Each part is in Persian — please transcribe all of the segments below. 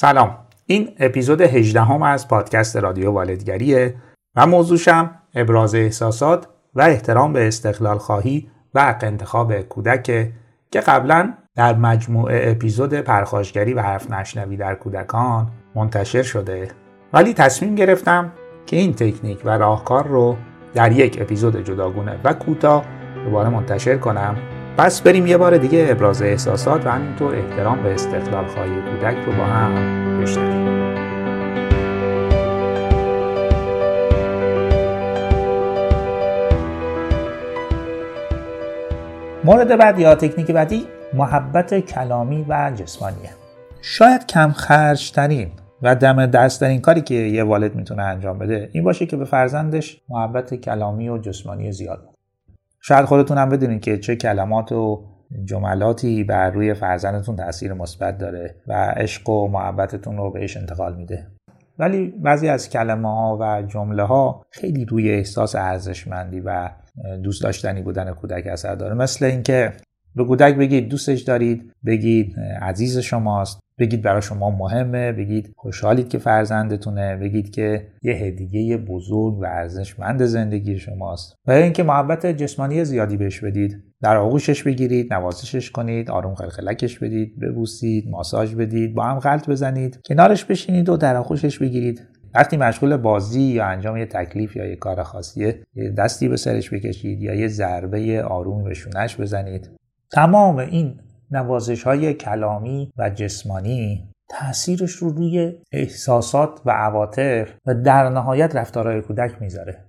سلام. این اپیزود 18 هم از پادکست رادیو والدگریه و موضوعشم ابراز احساسات و احترام به استقلال خواهی و حق انتخاب کودک که قبلا در مجموعه اپیزود پرخاشگری و حرف نشنوی در کودکان منتشر شده. ولی تصمیم گرفتم که این تکنیک و راهکار رو در یک اپیزود جداگونه و کوتاه دوباره منتشر کنم. پس بریم یه بار دیگه ابراز احساسات و همینطور احترام به استقلال خواهی کودک رو با هم بشنویم. مورد بعد یا تکنیک بعدی محبت کلامی و جسمانیه. شاید کم خرجترین و دم دست این کاری که یه والد می‌تونه انجام بده این باشه که به فرزندش محبت کلامی و جسمانی زیاد شاید خودتون هم بدونید که چه کلمات و جملاتی بر روی فرزندتون تاثیر مثبت داره و عشق و محبتتون رو بهش انتقال میده. ولی بعضی از کلمه ها و جمله ها خیلی روی احساس ارزشمندی و دوست داشتنی بودن کودک اثر داره. مثل اینکه به کودک بگید دوستش دارید بگید عزیز شماست بگید برای شما مهمه بگید خوشحالید که فرزندتونه بگید که یه هدیه بزرگ و ارزشمند زندگی شماست. و اینکه محبت جسمانی زیادی بهش بدید در آغوشش بگیرید نوازشش کنید آروم خلخلکش بدید ببوسید ماساژ بدید با هم غلط بزنید کنارش بشینید و در آغوشش بگیرید. وقتی مشغول بازی یا انجام یه تکلیف یا یه کار خاصیه یه دستی به سرش بکشید یا یه ضربه آرومی به شونش بزنید. تمام این نوازش های کلامی و جسمانی تاثیرش رو روی احساسات و عواطف و در نهایت رفتارهای کودک می‌ذاره.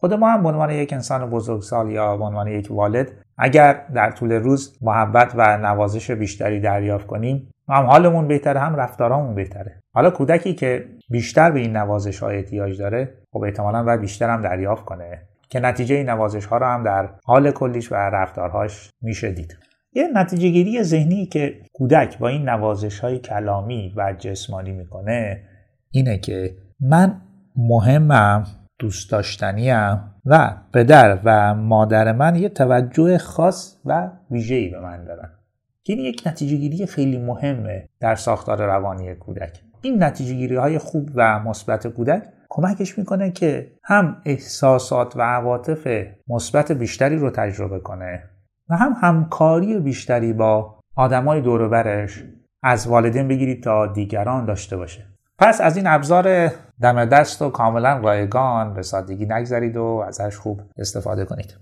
خود ما هم به عنوان یک انسان بزرگسال یا به عنوان یک والد اگر در طول روز محبت و نوازش بیشتری دریافت کنیم هم حالمون بهتره هم رفتارامون بهتره. حالا کودکی که بیشتر به این نوازش های احتیاج داره خب احتمالا باید بیشتر هم دریافت کنه. که نتیجه این نوازش ها رو هم در حال کلیش و رفتارهاش میشه دید. یه نتیجه گیری ذهنی که کودک با این نوازش های کلامی و جسمانی می‌کنه اینه که من مهمم دوست داشتنیم و پدر و مادر من یه توجه خاص و ویژه‌ای به من دارن. این یک نتیجه گیری خیلی مهمه در ساختار روانی کودک. این نتیجه گیری های خوب و مثبت کودک کمکش می‌کنه که هم احساسات و عواطف مثبت بیشتری رو تجربه کنه و هم همکاری بیشتری با آدمای دور برش از والدین بگیرید تا دیگران داشته باشه. پس از این ابزار دم دست و کاملا رایگان به سادگی نگذرید و ازش خوب استفاده کنید.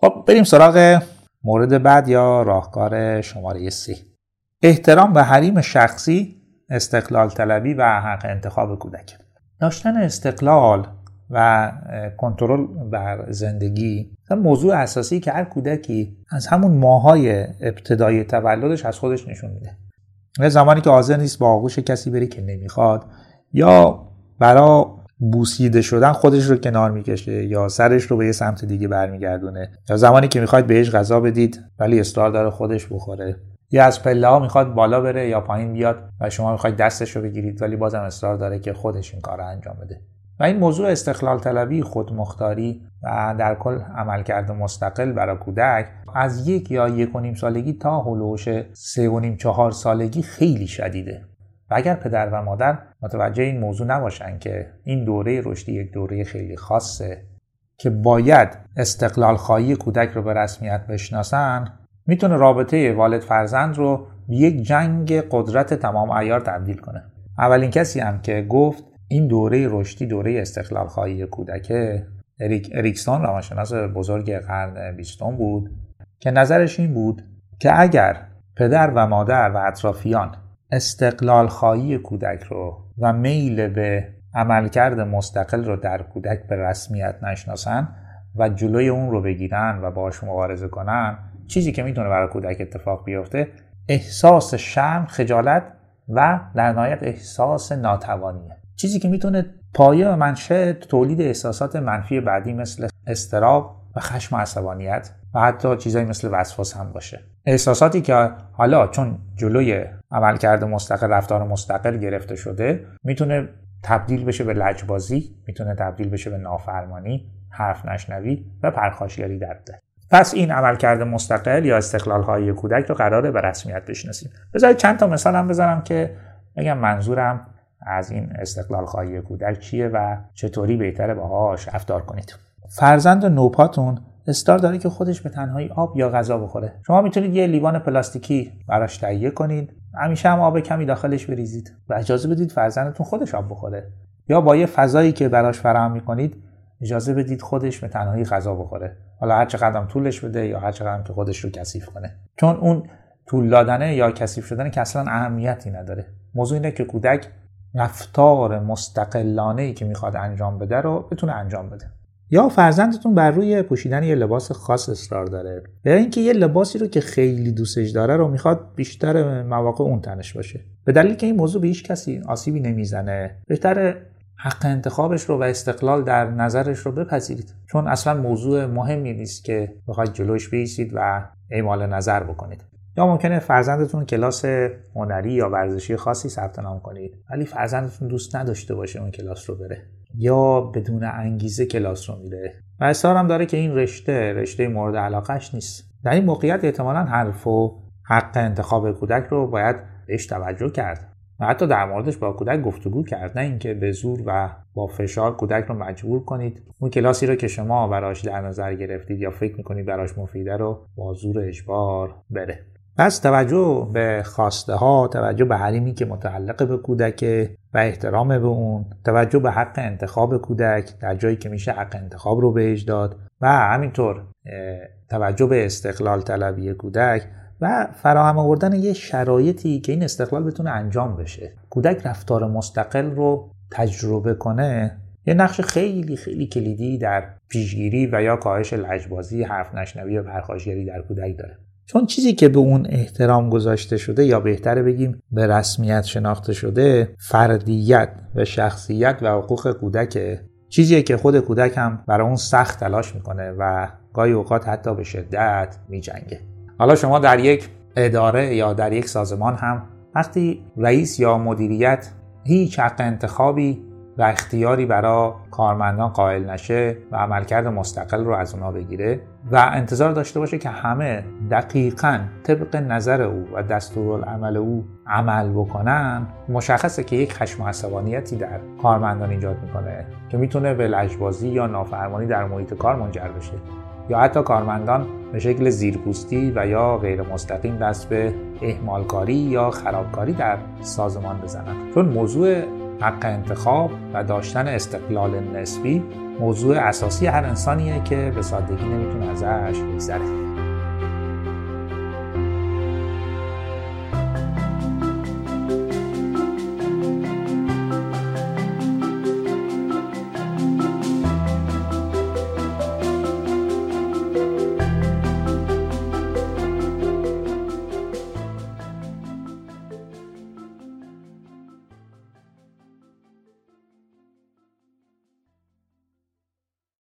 خب بریم سراغ مورد بعد یا راهکار شماره سی احترام به حریم شخصی استقلال طلبی و حق انتخاب کودک. داشتن استقلال و کنترل بر زندگی موضوع اساسی که هر کودکی از همون ماهای ابتدای تولدش از خودش نشون میده. زمانی که حاضر نیست با آغوش کسی بری که نمی‌خواد یا برا بوسیده شدن خودش رو کنار می‌کشه یا سرش رو به یه سمت دیگه برمیگردونه یا زمانی که می‌خواید بهش غذا بدید ولی اصرار داره خودش بخوره. یا از پله ها می‌خواد بالا بره یا پایین بیاد و شما می‌خواید دستش رو بگیرید ولی بازم اصرار داره که خودش این کار رو انجام بده. و این موضوع استقلال طلبی خودمختاری و در کل عملکرد مستقل برای کودک از یک یا یک و نیم سالگی تا هلوش سه و نیم چهار سالگی خیلی شدیده. و اگر پدر و مادر متوجه این موضوع نباشن که این دوره رشدی یک دوره خیلی خاصه که باید استقلال خواهی کودک رو به رسمیت بشناسن می‌تونه رابطه والد فرزند رو به یک جنگ قدرت تمام ایار تبدیل کنه. اولین کسی هم که گفت این دوره رشدی دوره استقلال خواهی کودکه اریک اریکسون روانشناس بزرگ قرن بیستم بود که نظرش این بود که اگر پدر و مادر و اطرافیان استقلال خواهی کودک رو و میل به عملکرد مستقل رو در کودک به رسمیت نشناسن و جلوی اون رو بگیرن و باش مبارزه کنن چیزی که می‌تونه برای کودک اتفاق بیفته احساس شرم خجالت و در نهایت احساس ناتوانیه. چیزی که می‌تونه پایه و منشه تولید احساسات منفی بعدی مثل استراب و خشم و عصبانیت و حتی چیزایی مثل وسواس هم باشه. احساساتی که حالا چون جلوی عملکرد مستقل رفتار مستقل گرفته شده می‌تونه تبدیل بشه به لجبازی می‌تونه تبدیل بشه به نافرمانی حرف نشنوی و پرخاشگری در ده. پس این عملکرد مستقل یا استقلال های کودک رو قراره به رسمیت بشناسیم. بذارید چند تا مثال هم بزنم که بگم منظورم از این استقلال خواهی کودک چیه و چطوری بهتره باهاش رفتار کنید. فرزند نوپاتون استار داره که خودش به تنهایی آب یا غذا بخوره. شما می‌تونید یه لیوان پلاستیکی براش تهیه کنید. همیشه هم آب کمی داخلش بریزید. و اجازه بدید فرزندتون خودش آب بخوره. یا با یه فضایی که براش فراهم می‌کنید اجازه بدید خودش به تنهایی غذا بخوره. حالا هر چقدر طولش بده یا هر چقدر که خودش رو کثیف کنه. چون اون طول دادنه یا کثیف شدن که اصلا اهمیتی نداره. موضوع اینه که کودک رفتار مستقلانه ای که می‌خواد انجام بده رو بتونه انجام بده. یا فرزندتون بر روی پوشیدن یه لباس خاص اصرار داره. یا اینکه یه لباسی رو که خیلی دوستش داره رو می‌خواد بیشتر مواقع اون تنش باشه. به دلیل که این موضوع به هیچ کسی آسیبی نمی‌زنه. بهتر حق انتخابش رو و استقلال در نظرش رو بپذیرید. چون اصلا موضوع مهمی نیست که بخواید جلوش بیسید و اعمال نظر بکنید. یا ممکنه فرزندتون کلاس هنری یا ورزشی خاصی ثبت نام کنید. ولی فرزندتون دوست نداشته باشه اون کلاس رو بره. یا بدون انگیزه کلاس رو میره. و اصرار هم داره که این رشته رشته مورد علاقش نیست. در این موقعیت احتمالا حرف و حق انتخاب کودک رو باید بهش توجه کرد. و حتی در موردش با کودک گفتگو کرد نه اینکه به زور و با فشار کودک رو مجبور کنید. اون کلاسی رو که شما براش در نظر گرفتید یا فکر می‌کنید براش مفیده رو با زور اجبار بره. پس توجه به خواسته ها توجه به حریمی که متعلق به کودک و احترام به اون توجه به حق انتخاب کودک در جایی که میشه حق انتخاب رو بهش داد و همینطور توجه به استقلال طلبی کودک و فراهم آوردن یه شرایطی که این استقلال بتونه انجام بشه. کودک رفتار مستقل رو تجربه کنه یه نقش خیلی خیلی کلیدی در پیشگیری و یا کاهش لجبازی حرف نشنوی و پرخاشگری در کودک داره. چون چیزی که به اون احترام گذاشته شده یا بهتره بگیم به رسمیت شناخته شده فردیت و شخصیت و حقوق کودکه. چیزیه که خود کودک هم برای اون سخت تلاش می‌کنه و گاهی اوقات حتی به شدت میجنگه. حالا شما در یک اداره یا در یک سازمان هم وقتی رئیس یا مدیریت هیچ حق انتخابی و اختیاری برای کارمندان قائل نشه و عملکرد مستقل رو از اونا بگیره و انتظار داشته باشه که همه دقیقا طبق نظر او و دستورالعمل او عمل بکنن مشخصه که یک خشم عصبانیتی در کارمندان ایجاد می‌کنه که می‌تونه به لجبازی یا نافرمانی در محیط کار منجر بشه. یا حتی کارمندان به شکل زیرپوستی و یا غیر مستقیم دست به اهمالکاری یا خرابکاری در سازمان بزنند. چون موضوع حق انتخاب و داشتن استقلال نسبی موضوع اساسی هر انسانیه که به سادگی نمی‌تونه ازش بگذره.